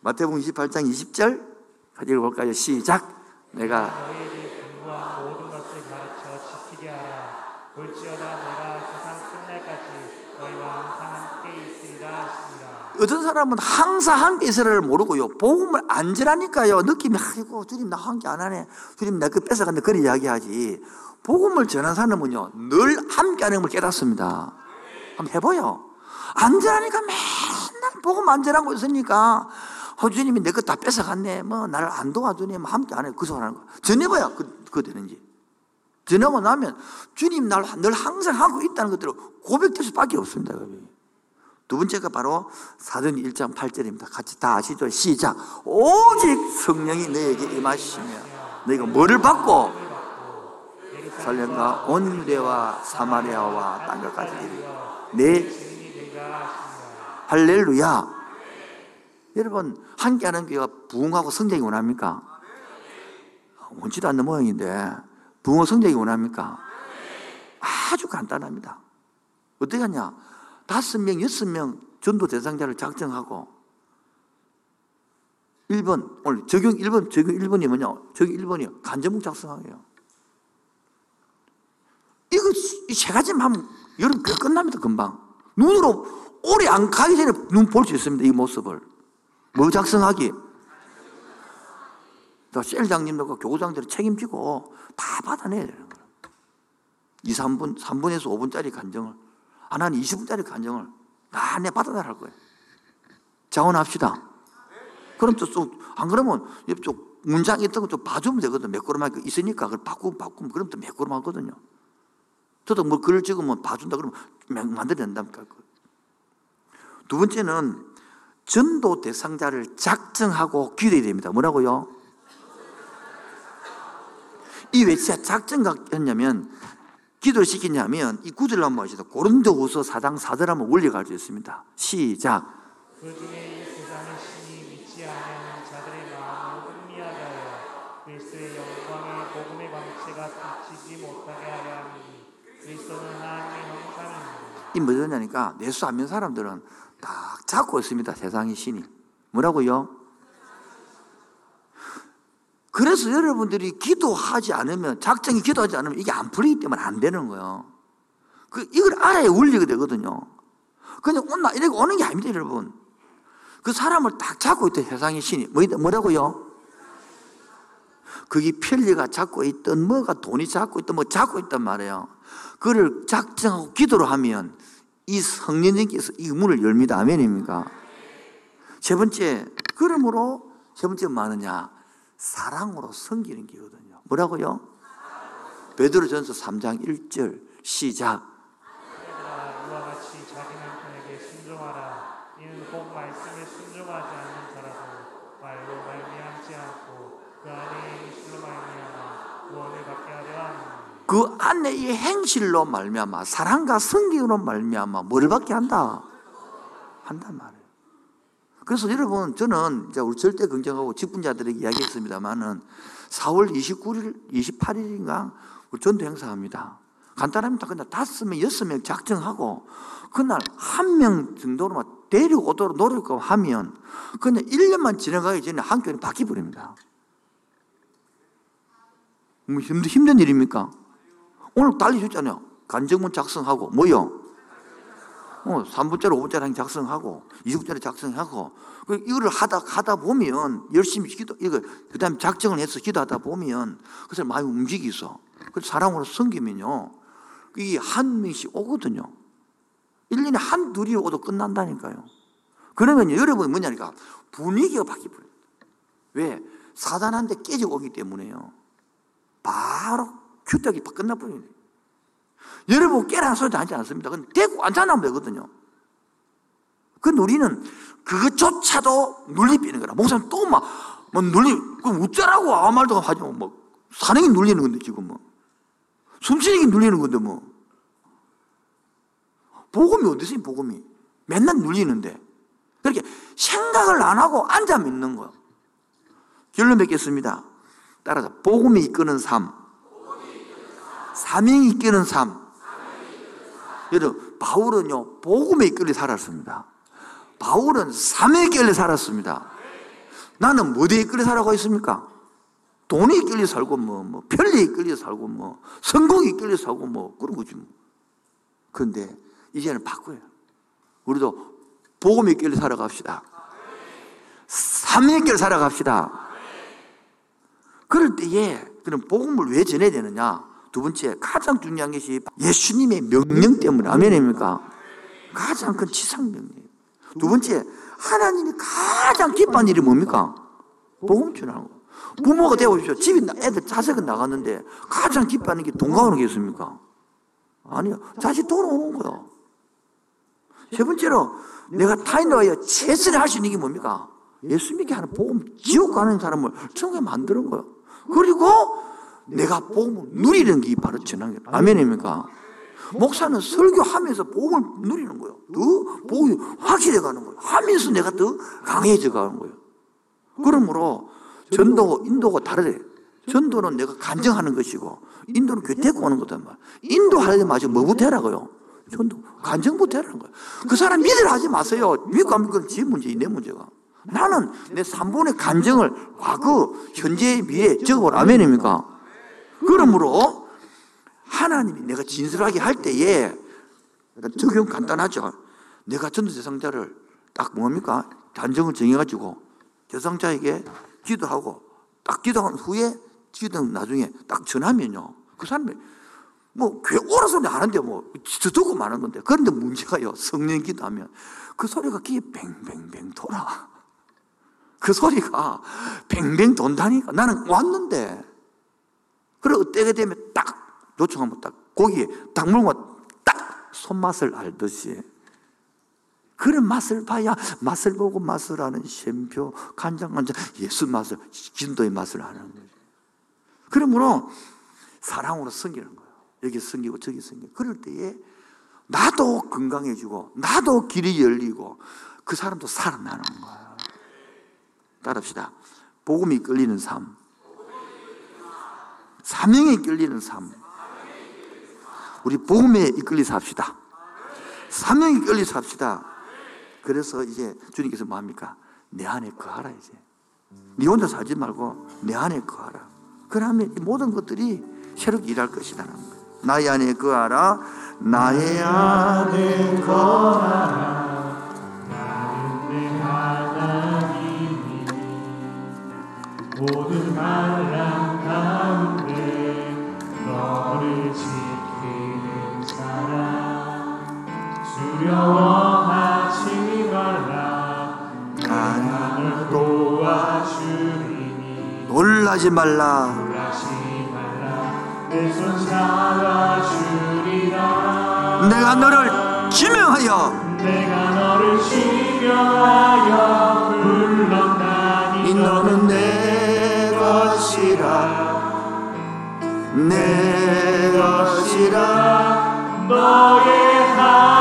마태복음 28장 20절 같이 읽어볼까요? 시작. 내가 어떤 사람은 항상 함께 있으라를 모르고요. 복음을 안 전하니까요. 느낌이, 아이고, 주님 나 함께 안 하네. 주님 내그 뺏어간다. 그런 이야기 하지. 복음을 전한 사람은요. 늘 함께 하는 걸 깨닫습니다. 한번 해봐요. 안 전하니까 맨날 복음 안 전하고 있으니까 어, 주님이 내 거 다 뺏어갔네. 뭐, 나를 안 도와주네. 뭐, 함께 안 해. 그 소리 하는 거. 전해봐야 그, 그거 되는지. 전하고 나면 주님 날 늘 항상 하고 있다는 것들을 고백될 수밖에 없습니다. 여러분. 두 번째가 바로 사도행 1장 8절입니다. 같이 다 아시죠? 시작. 오직 성령이 너에게 임하시며 너희가 뭐를 받고 살련과 온 유대와 사마리아와 땅 끝까지 이르. 내 증인이 되리라 하시니라. 할렐루야. 여러분 함께하는 교회가 부흥하고 성장이 원합니까? 원치도 않는 모양인데 부흥 성장이 원합니까? 아주 간단합니다. 어떻게 하냐? 다섯 명, 여섯 명 전도 대상자를 작정하고 1번, 오늘 적용 1번, 적용 1번이 뭐냐? 적용 1번이요. 간접목 작성하게요. 이거 이 세 가지만 하면 여러분 그 끝납니다, 금방. 눈으로 오래 안 가기 전에 눈 볼 수 있습니다, 이 모습을. 뭐 작성하기? 또 셀장님들과 교구장들이 책임지고 다 받아내야 되는 거예요. 2, 3분, 3분에서 5분짜리 간정을, 하나는 20분짜리 간정을 다내 받아달할 거예요. 자원합시다. 그럼 또, 또, 안 그러면 옆쪽 문장 있던 거좀 봐주면 되거든. 매끄러만 있으니까 그걸 바꾸면 바꾸면 그럼 또 매끄러하거든요. 저도 뭐 글을 찍으면 봐준다 그러면 막 만들어낸답니까? 두 번째는 전도 대상자를 작정하고 기도해야 됩니다. 뭐라고요? 이 왜 진짜 작정가 했냐면 기도를 시키냐면 이 구절을 한번 보시다. 고린도후서 4장 4절 한번 올려갈 수 있습니다. 시작. 그 중에 이 세상의 신이 믿지 아니하는 자들의 마음을 흥미하게 하여 그리스도의 영광의 복음의 광채가 비치지 못하게 하려 하니 그리스도는 하나님의 형상입니다. 이 뭐냐니까 예수 안 믿는 사람들은 딱 잡고 있습니다. 세상의 신이. 뭐라고요? 그래서 여러분들이 기도하지 않으면, 작정이 기도하지 않으면 이게 안 풀리기 때문에 안 되는 거예요. 그, 이걸 알아야 울리게 되거든요. 그냥 온나, 이렇게 오는 게 아닙니다, 여러분. 그 사람을 딱 잡고 있던 세상의 신이. 뭐, 뭐라고요? 그게 편리가 잡고 있던, 뭐가 돈이 잡고 있던, 뭐 잡고 있단 말이에요. 그를 작정하고 기도를 하면 이 성령님께서 이 문을 열립니다. 아멘입니까? 세 번째, 그러므로 세 번째 뭐하느냐? 사랑으로 섬기는 게거든요. 뭐라고요? 베드로전서 3장 1절 시작. 그 안에 그 안에 이 행실로 말미암아 사랑과 성경으로 말미암아 뭘 받게 한다? 한단 말이에요. 그래서 여러분 저는 이제 우리 절대 긍정하고 직분자들에게 이야기했습니다만은 4월 29일, 28일인가 우리 전도 행사합니다. 간단합니다. 그냥 다섯 명, 여섯 명 작정하고 그날 한 명 정도로만 데려오도록 노력하면 그냥 1년만 지나가기 전에 한 교회는 바뀌어버립니다. 뭐 힘든, 힘든 일입니까? 오늘 달리셨잖아요. 간정문 작성하고, 뭐요? 어, 3분짜리, 5분짜리 작성하고, 20분짜리 작성하고, 그 이거를 하다, 하다 보면, 열심히 기도, 이거, 그 다음에 작정을 해서 기도하다 보면, 그 사람 많이 움직이서. 그 사랑으로 섬기면요, 이게 한 명씩 오거든요. 1년에 한, 둘이 오도 끝난다니까요. 그러면 여러분이 뭐냐니까, 분위기가 바뀌어버려요. 왜? 사단한테 깨지고 오기 때문에요. 바로 규탁이 끝나버려요. 여러분 깨라는 소리도 하지 않습니다. 그건 대고 앉아나면 되거든요. 근데 우리는 그것조차도 눌리비는 거라. 목사님 또 막, 뭐 눌리, 그럼 웃자라고 아무 말도 하지 뭐. 뭐 사능이 눌리는 건데 지금 뭐. 숨쉬는 게 눌리는 건데 뭐. 복음이 어디서 복음이? 맨날 눌리는데. 그렇게 생각을 안 하고 앉아 믿는 거예요. 결론 맺겠습니다. 따라서 복음이 이끄는 삶. 사명이 이끄는 삶. 여러분, 바울은요, 복음에 이끌려 살았습니다. 바울은 사명에 이끌려 살았습니다. 나는 뭐에 이끌려 살아고 있습니까? 돈에 이끌려 살고, 뭐, 뭐, 편리에 이끌려 살고, 뭐, 성공에 이끌려 살고, 뭐, 그런 거지. 뭐. 그런데, 이제는 바꿔요. 우리도 복음에 이끌려 살아갑시다. 사명에 이끌려 살아갑시다. 그럴 때에, 그럼 복음을 왜 전해야 되느냐? 두 번째, 가장 중요한 것이 예수님의 명령 때문에, 아멘입니까? 가장 큰 지상 명령. 두 번째, 하나님이 가장 기뻐하는 일이 뭡니까? 복음 전하는 거. 부모가 되어보십시오. 집에 애들 자식은 나갔는데 가장 기뻐하는 게돈 가오는 게 있습니까? 아니요. 자식 돌아오는 거요. 세 번째로, 내가 타인과 여 최선을 할 수 있는 게 뭡니까? 예수 믿게 하는 복음, 지옥 가는 사람을 천국에 만드는 거예요. 그리고 내가 복음을 누리는 게 바로 거예요. 아멘입니까? 목사는 설교하면서 복음을 누리는 거예요. 더 복음이 확실해 가는 거예요. 하면서 내가 더 강해져 가는 거예요. 그러므로 전도, 인도가 다르대. 전도는 내가 간증하는 것이고, 인도는 데리고 오는 거단 말이야. 인도하려면 마저 뭐부터 해라고요? 전도, 간증부터 해라는 거예요. 그 사람 믿으라 하지 마세요. 믿고 안 믿고 지 문제, 내 문제가. 나는 내 3분의 간증을 과거, 현재, 미래 적어보라. 아멘입니까? 그러므로 하나님이 내가 진술하게 할 때에 적용 간단하죠. 내가 전도 대상자를 딱 뭡니까? 단정을 정해가지고 대상자에게 기도하고 딱 기도한 후에 기도 나중에 딱 전하면요. 그 사람이 뭐 교회 오라 소리 하는데 뭐 듣고 마는 건데 그런데 문제가요. 성령 기도하면 그 소리가 귀에 뱅뱅뱅 돌아. 그 소리가 뱅뱅 돈다니까 나는 왔는데 그리고 때가 되면 딱 요청하면 딱 고기에 딱 물고 딱 손맛을 알듯이 그런 맛을 봐야 맛을 보고 맛을 아는 샘표, 간장, 간장, 예수 맛을, 진도의 맛을 아는 거죠. 그러므로 사랑으로 섬기는 거예요. 여기 섬기고 저기 섬기고. 그럴 때에 나도 건강해지고, 나도 길이 열리고, 그 사람도 살아나는 거예요. 따릅시다. 복음이 끌리는 삶. 사명에 이끌리는 삶. 우리 복음에 이끌려서 합시다. 사명에 이끌려서 합시다. 그래서 이제 주님께서 뭐 합니까? 내 안에 거하라 이제. 네 혼자 살지 말고 내 안에 거하라. 그러면 이 모든 것들이 새롭게 일할 거예요. 나의 안에 거하라. 나의 안에 거하라. 모든 말랑 두려워하지 말라. 나를 도와주리니 놀라지 말라. 놀라지 말라. 내 손 잡아주리라. 내가 너를 지명하여 내가 너를 지명하여 불렀나니. 이 너는 내 것이라. 내 것이라. 너의 하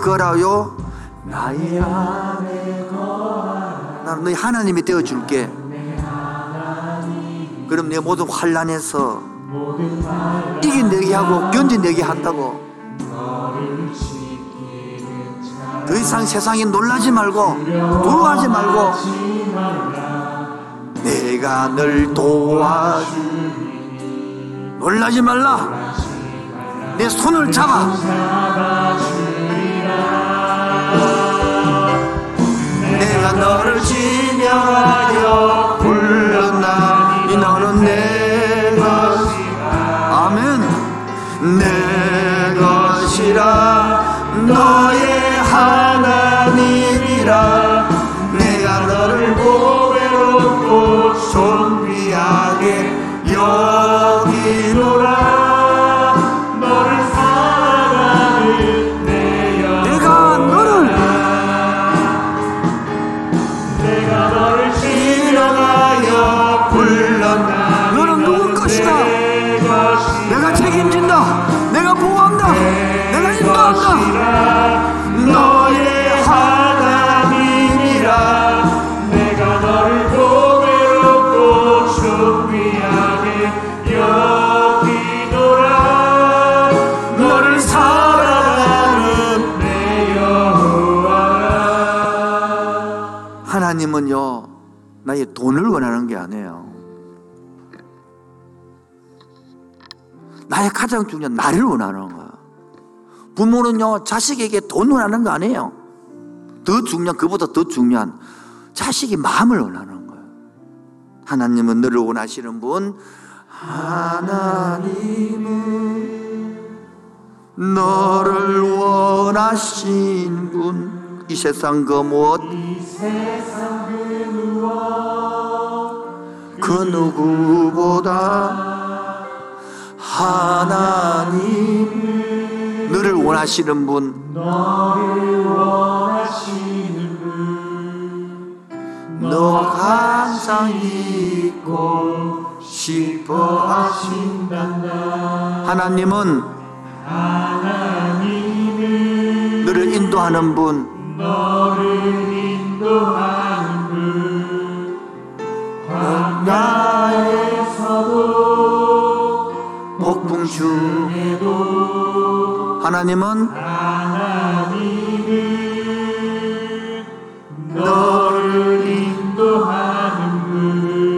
거라요? 나의 안에 거라 나는 너희 하나님이 되어 줄게. 그럼 내 모든 환란에서 이겨내게 하고 견뎌내게 한다고. 더 이상 세상에 놀라지 말고 두려워하지 말고 내가 널 도와주리 놀라지 말라. 내 손을 잡아 지명하여 가장 중요한 나를 원하는 거야. 부모는요 자식에게 돈 원하는 거 아니에요? 더 중요한 그보다 더 중요한 자식이 마음을 원하는 거예요 하나님은 너를 원하시는 분 하나님은 너를 원하신 분. 이 세상 그 무엇? 그 누구보다 하나님 너를 원하시는 분. 너 항상 있고 싶어 하신단다. 하나님은 너를 인도하는 분. 나에서도 중에도 하나님은 너를 인도하는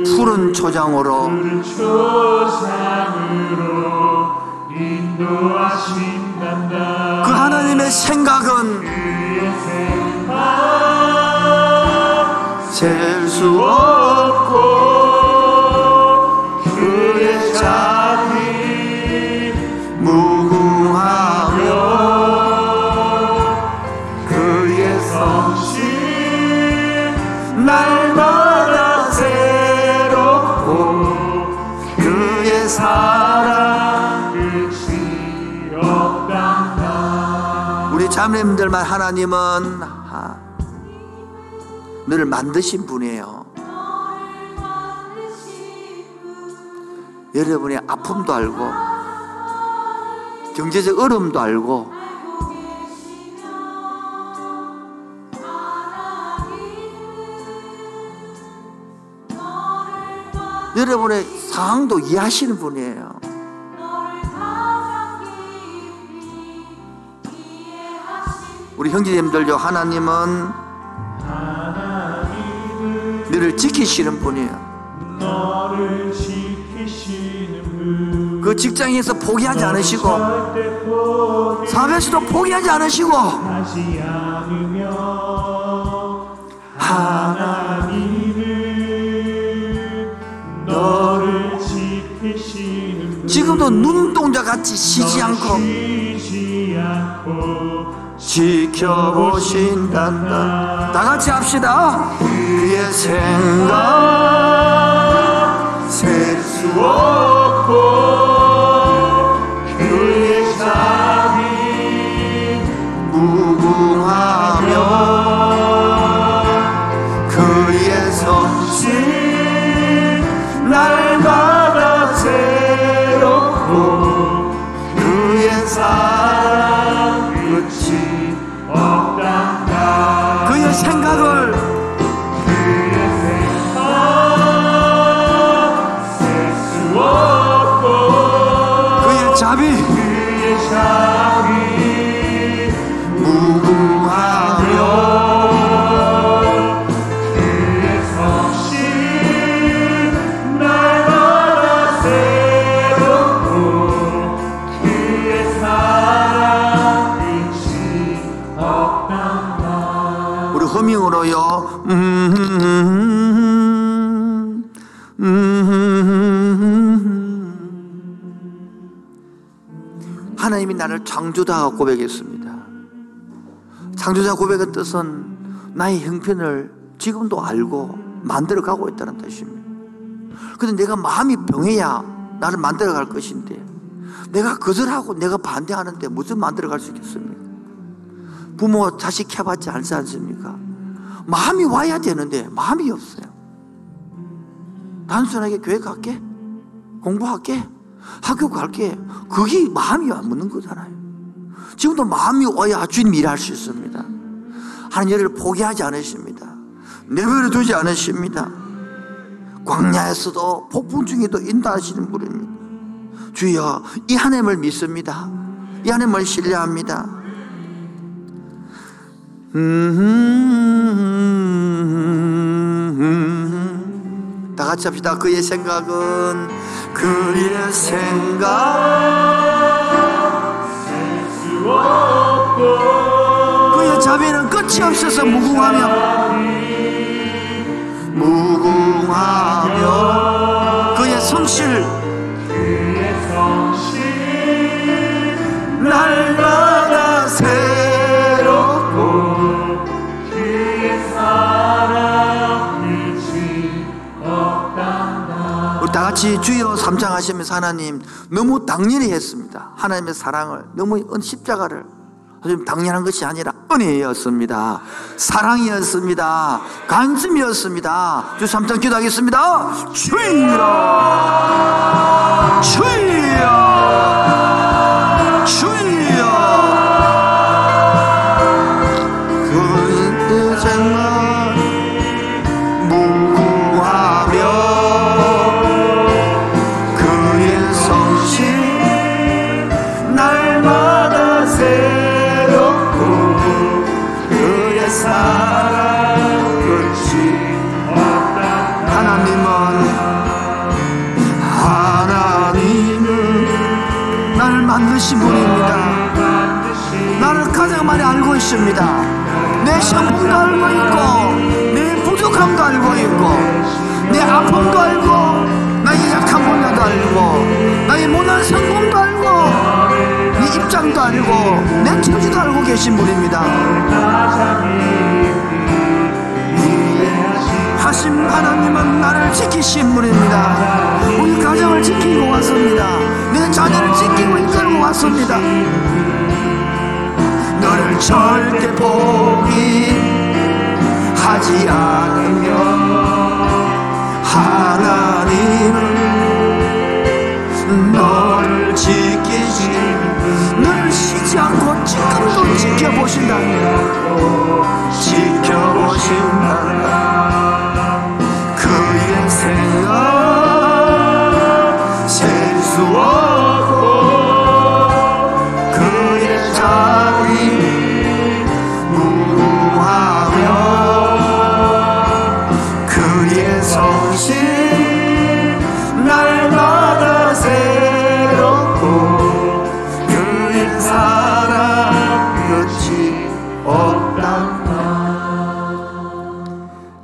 푸른 초장으로 그 하나님의 생각은 셀수 없 자매님들만 하나님은 아, 너를 만드신 분이에요. 여러분의 아픔도 알고 경제적 어려움도 알고 여러분의 상황도 이해하시는 분이에요. 우리 형제님들요, 하나님은 너를 지키시는 분이에요. 너를 지키시는 분그 직장에서 포기하지 않으시고, 사회에서도 포기하지 않으시고, 하나님은 너를 지키시는 분 지금도 눈동자 같이 쉬지 않고 쉬 지켜보신단다. 다 같이 합시다. 그의 생각 셀수 없고 하나님이 나를 창조다 고백했습니다. 창조자 고백의 뜻은 나의 형편을 지금도 알고 만들어 가고 있다는 뜻입니다. 근데 내가 마음이 병해야 나를 만들어 갈 것인데 내가 거절하고 내가 반대하는데 무슨 만들어 갈 수 있겠습니까? 부모 자식 캐봤지 않지 않습니까? 마음이 와야 되는데 마음이 없어요. 단순하게 교회 갈게, 공부할게, 학교 갈게. 그게 마음이 없는 거잖아요. 지금도 마음이 와야 주님 일할 수 있습니다. 하나님 여를 포기하지 않으십니다. 내버려 두지 않으십니다. 광야에서도 폭풍 중에도 인도하시는 분입니다. 주여 이 하나님을 믿습니다. 이 하나님을 신뢰합니다. 음, 다 같이 합시다. 그의 생각은 그의 생각 수 없고 그의 자비는 끝이 없어서 무궁하며 무궁하며 그의 성실 같이 주여 삼창하시면서 하나님 너무 당연히 했습니다. 하나님의 사랑을 너무 은 십자가를 당연한 것이 아니라 은혜였습니다. 사랑이었습니다. 간증이었습니다. 주 삼창 기도하겠습니다. 주여,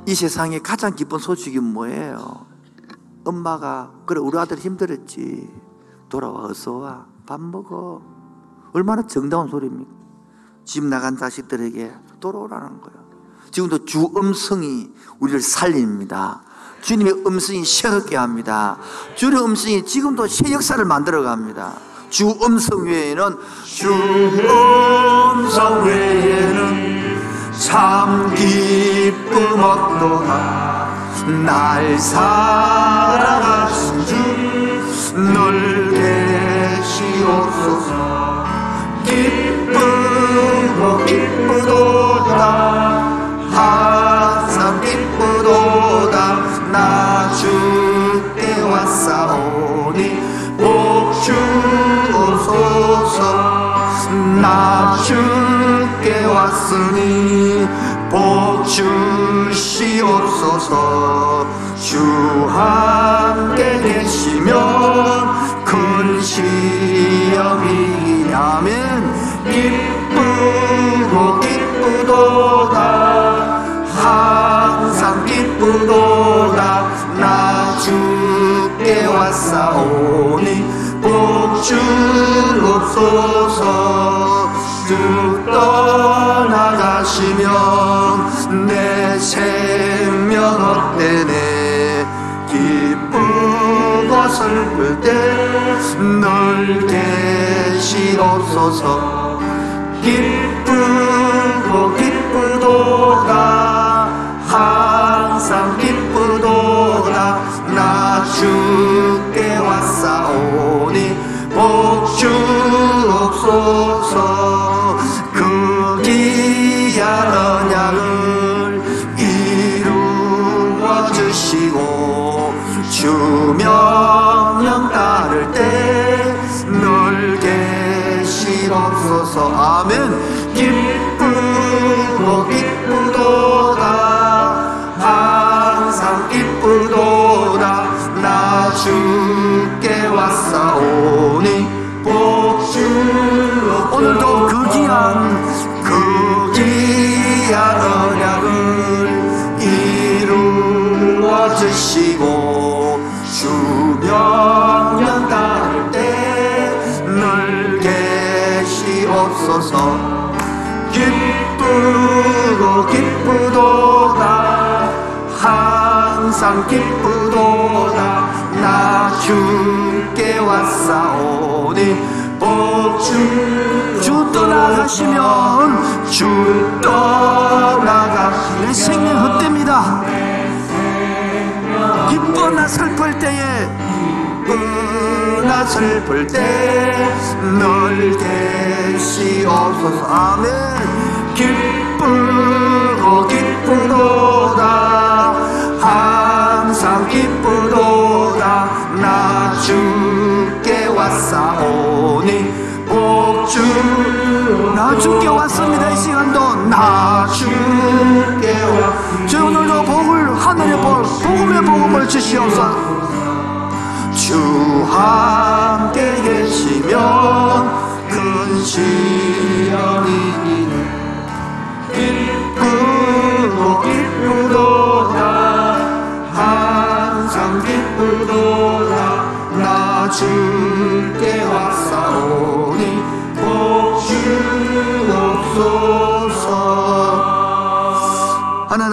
이 세상에 가장 기쁜 소식이 뭐예요? 엄마가 그래 우리 아들 힘들었지 돌아와 어서 와 밥 먹어 얼마나 정다운 소리입니까? 집 나간 자식들에게 돌아오라는 거예요. 지금도 주 음성이 우리를 살립니다. 주님의 음성이 새롭게 합니다. 주의 음성이 지금도 새 역사를 만들어 갑니다. 주 음성 외에는 주 음성 외에는 참 기쁨 없도다. 날 사랑하신 주늘 계시옵소서. 기쁘고 기쁘도다. 항상 기쁘도다. 나 주께 왔사오니 복 주옵소서. 나 주 께 왔으니 복 주시옵소서. 주 함께 계시면 큰 시험이 아멘 기쁘고 기쁘도다. 항상 기쁘도다. 나 주께 왔사오니 복 주옵소서. 주 떠 슬플 때늘 계시옵소서 기쁘고 기 계시옵소서 기쁘고 기쁘도다. 항상 기쁘도다. 나 주께 왔사오니 복주. 주 떠나가시면 주 떠나가시면 내 생명 헛됩니다. 기뻐나 슬플 때에 기쁘나 슬플 때널 계시옵소서 아멘. 기쁘고 기쁘도다. 항상 기쁘도다. 나 주께 왔사오니 복주 나 주께 왔습니다 이 시간도. 나 주께 왔저 오늘도 복을 하늘의 복 복음의 복음을 주시옵소서. 주 함께 큰시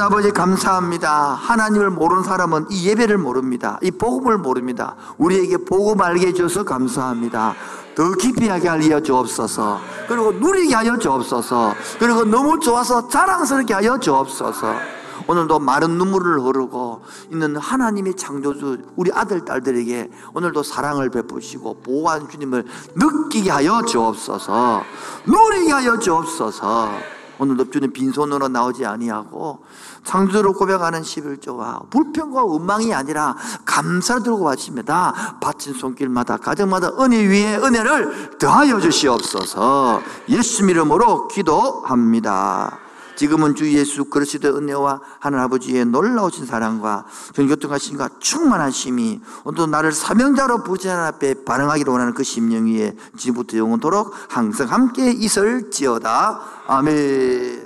아버지 감사합니다. 하나님을 모르는 사람은 이 예배를 모릅니다. 이 복음을 모릅니다. 우리에게 복음 알게 해줘서 감사합니다. 더 깊이 하게 알려 주옵소서. 그리고 누리게 하여 주옵소서. 그리고 너무 좋아서 자랑스럽게 하여 주옵소서. 오늘도 마른 눈물을 흐르고 있는 하나님의 창조주 우리 아들 딸들에게 오늘도 사랑을 베푸시고 보호한 주님을 느끼게 하여 주옵소서. 누리게 하여 주옵소서. 오늘도 주님 빈손으로 나오지 아니하고 창조로 고백하는 11조와 불평과 원망이 아니라 감사를 들고 바칩니다. 바친 손길마다 가정마다 은혜 위에 은혜를 더하여 주시옵소서. 예수 이름으로 기도합니다. 지금은 주 예수 그리스도의 은혜와 하늘 아버지의 놀라우신 사랑과 전교통하심과 충만하심이 오늘도 나를 사명자로 부재한 앞에 반응하기를 원하는 그 심령 위에 지금부터 영원토록 항상 함께 있을지어다. 아멘